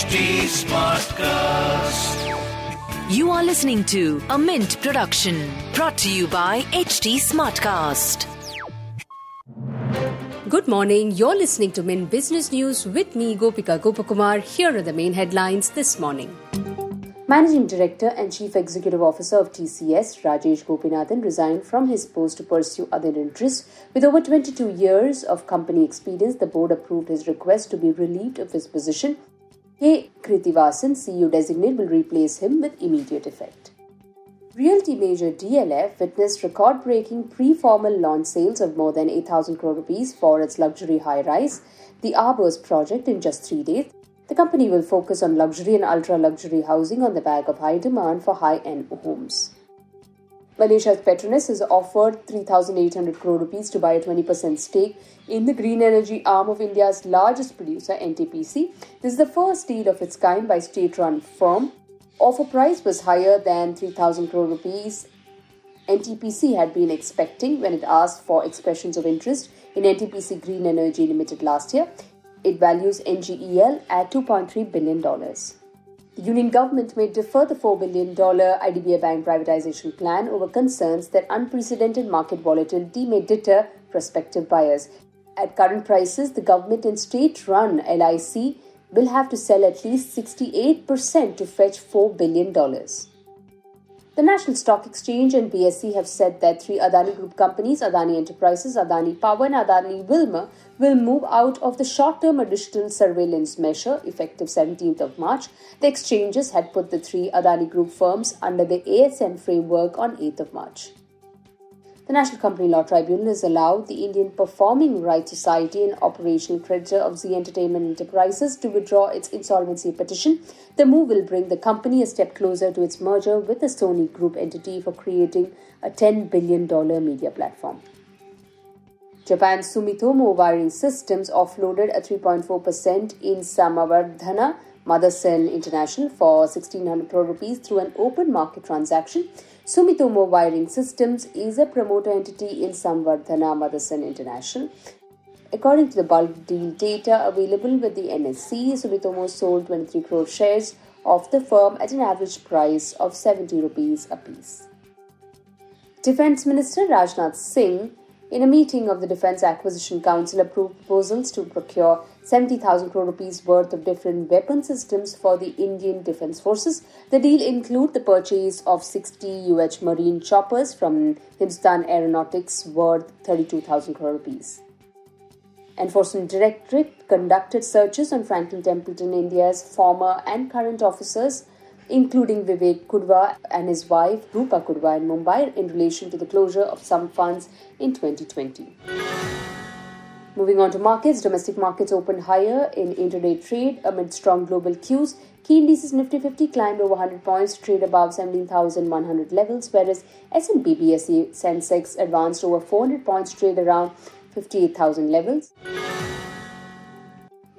HT Smartcast. You are listening to a Mint production brought to you by HT Smartcast. Good morning. You're listening to Mint Business News with me, Gopika Gopakumar. Here are the main headlines this morning. Managing Director and Chief Executive Officer of TCS, Rajesh Gopinathan, resigned from his post to pursue other interests. With over 22 years of company experience, the board approved his request to be relieved of his position. K. Krithivasan, CEO designate, will replace him with immediate effect. Realty major DLF witnessed record breaking pre formal launch sales of more than 8,000 crore rupees for its luxury high rise, the Arbors project, in just three days. The company will focus on luxury and ultra luxury housing on the back of high demand for high end homes. Malaysia's Petronas has offered 3,800 crore rupees to buy a 20% stake in the green energy arm of India's largest producer, NTPC. This is the first deal of its kind by state-run firm. Offer price was higher than 3,000 crore rupees. NTPC had been expecting when it asked for expressions of interest in NTPC Green Energy Limited last year. It values NGEL at $2.3 billion. The union government may defer the $4 billion IDBI Bank privatization plan over concerns that unprecedented market volatility may deter prospective buyers. At current prices, the government and state run LIC will have to sell at least 68% to fetch $4 billion. The National Stock Exchange and BSE have said that three Adani Group companies, Adani Enterprises, Adani Power, and Adani Wilmar, will move out of the short term additional surveillance measure effective 17th of March. The exchanges had put the three Adani Group firms under the ASM framework on 8th of March. The National Company Law Tribunal has allowed the Indian Performing Rights Society, an operational creditor of Zee Entertainment Enterprises, to withdraw its insolvency petition. The move will bring the company a step closer to its merger with the Sony Group entity for creating a $10 billion media platform. Japan's Sumitomo Wiring Systems offloaded a 3.4% in Samvardhana Motherson International for 1600 crore rupees through an open market transaction. Sumitomo Wiring Systems is a promoter entity in Samvardhana Motherson International. According to the bulk deal data available with the NSE, Sumitomo sold 23 crore shares of the firm at an average price of 70 rupees apiece. Defense Minister Rajnath Singh in a meeting of the Defence Acquisition Council, approved proposals to procure 70,000 crore rupees worth of different weapon systems for the Indian Defence Forces. The deal include the purchase of 60 UH Marine choppers from Hindustan Aeronautics worth 32,000 crore rupees. Enforcement Directorate conducted searches on Franklin Templeton India's former and current officers including Vivek Kudva and his wife Roopa Kudva in Mumbai in relation to the closure of some funds in 2020. Moving on to markets, domestic markets opened higher in intraday trade amid strong global cues. Key indices Nifty 50 climbed over 100 points trade above 17,100 levels, whereas S&P BSE Sensex advanced over 400 points trade around 58,000 levels.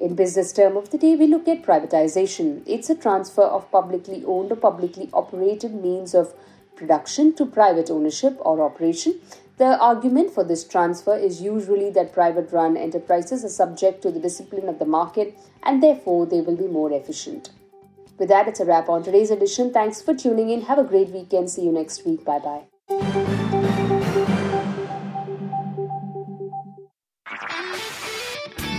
In business term of the day, we look at privatization. It's a transfer of publicly owned or publicly operated means of production to private ownership or operation. The argument for this transfer is usually that private run enterprises are subject to the discipline of the market and therefore they will be more efficient. With that, it's a wrap on today's edition. Thanks for tuning in. Have a great weekend. See you next week. Bye bye.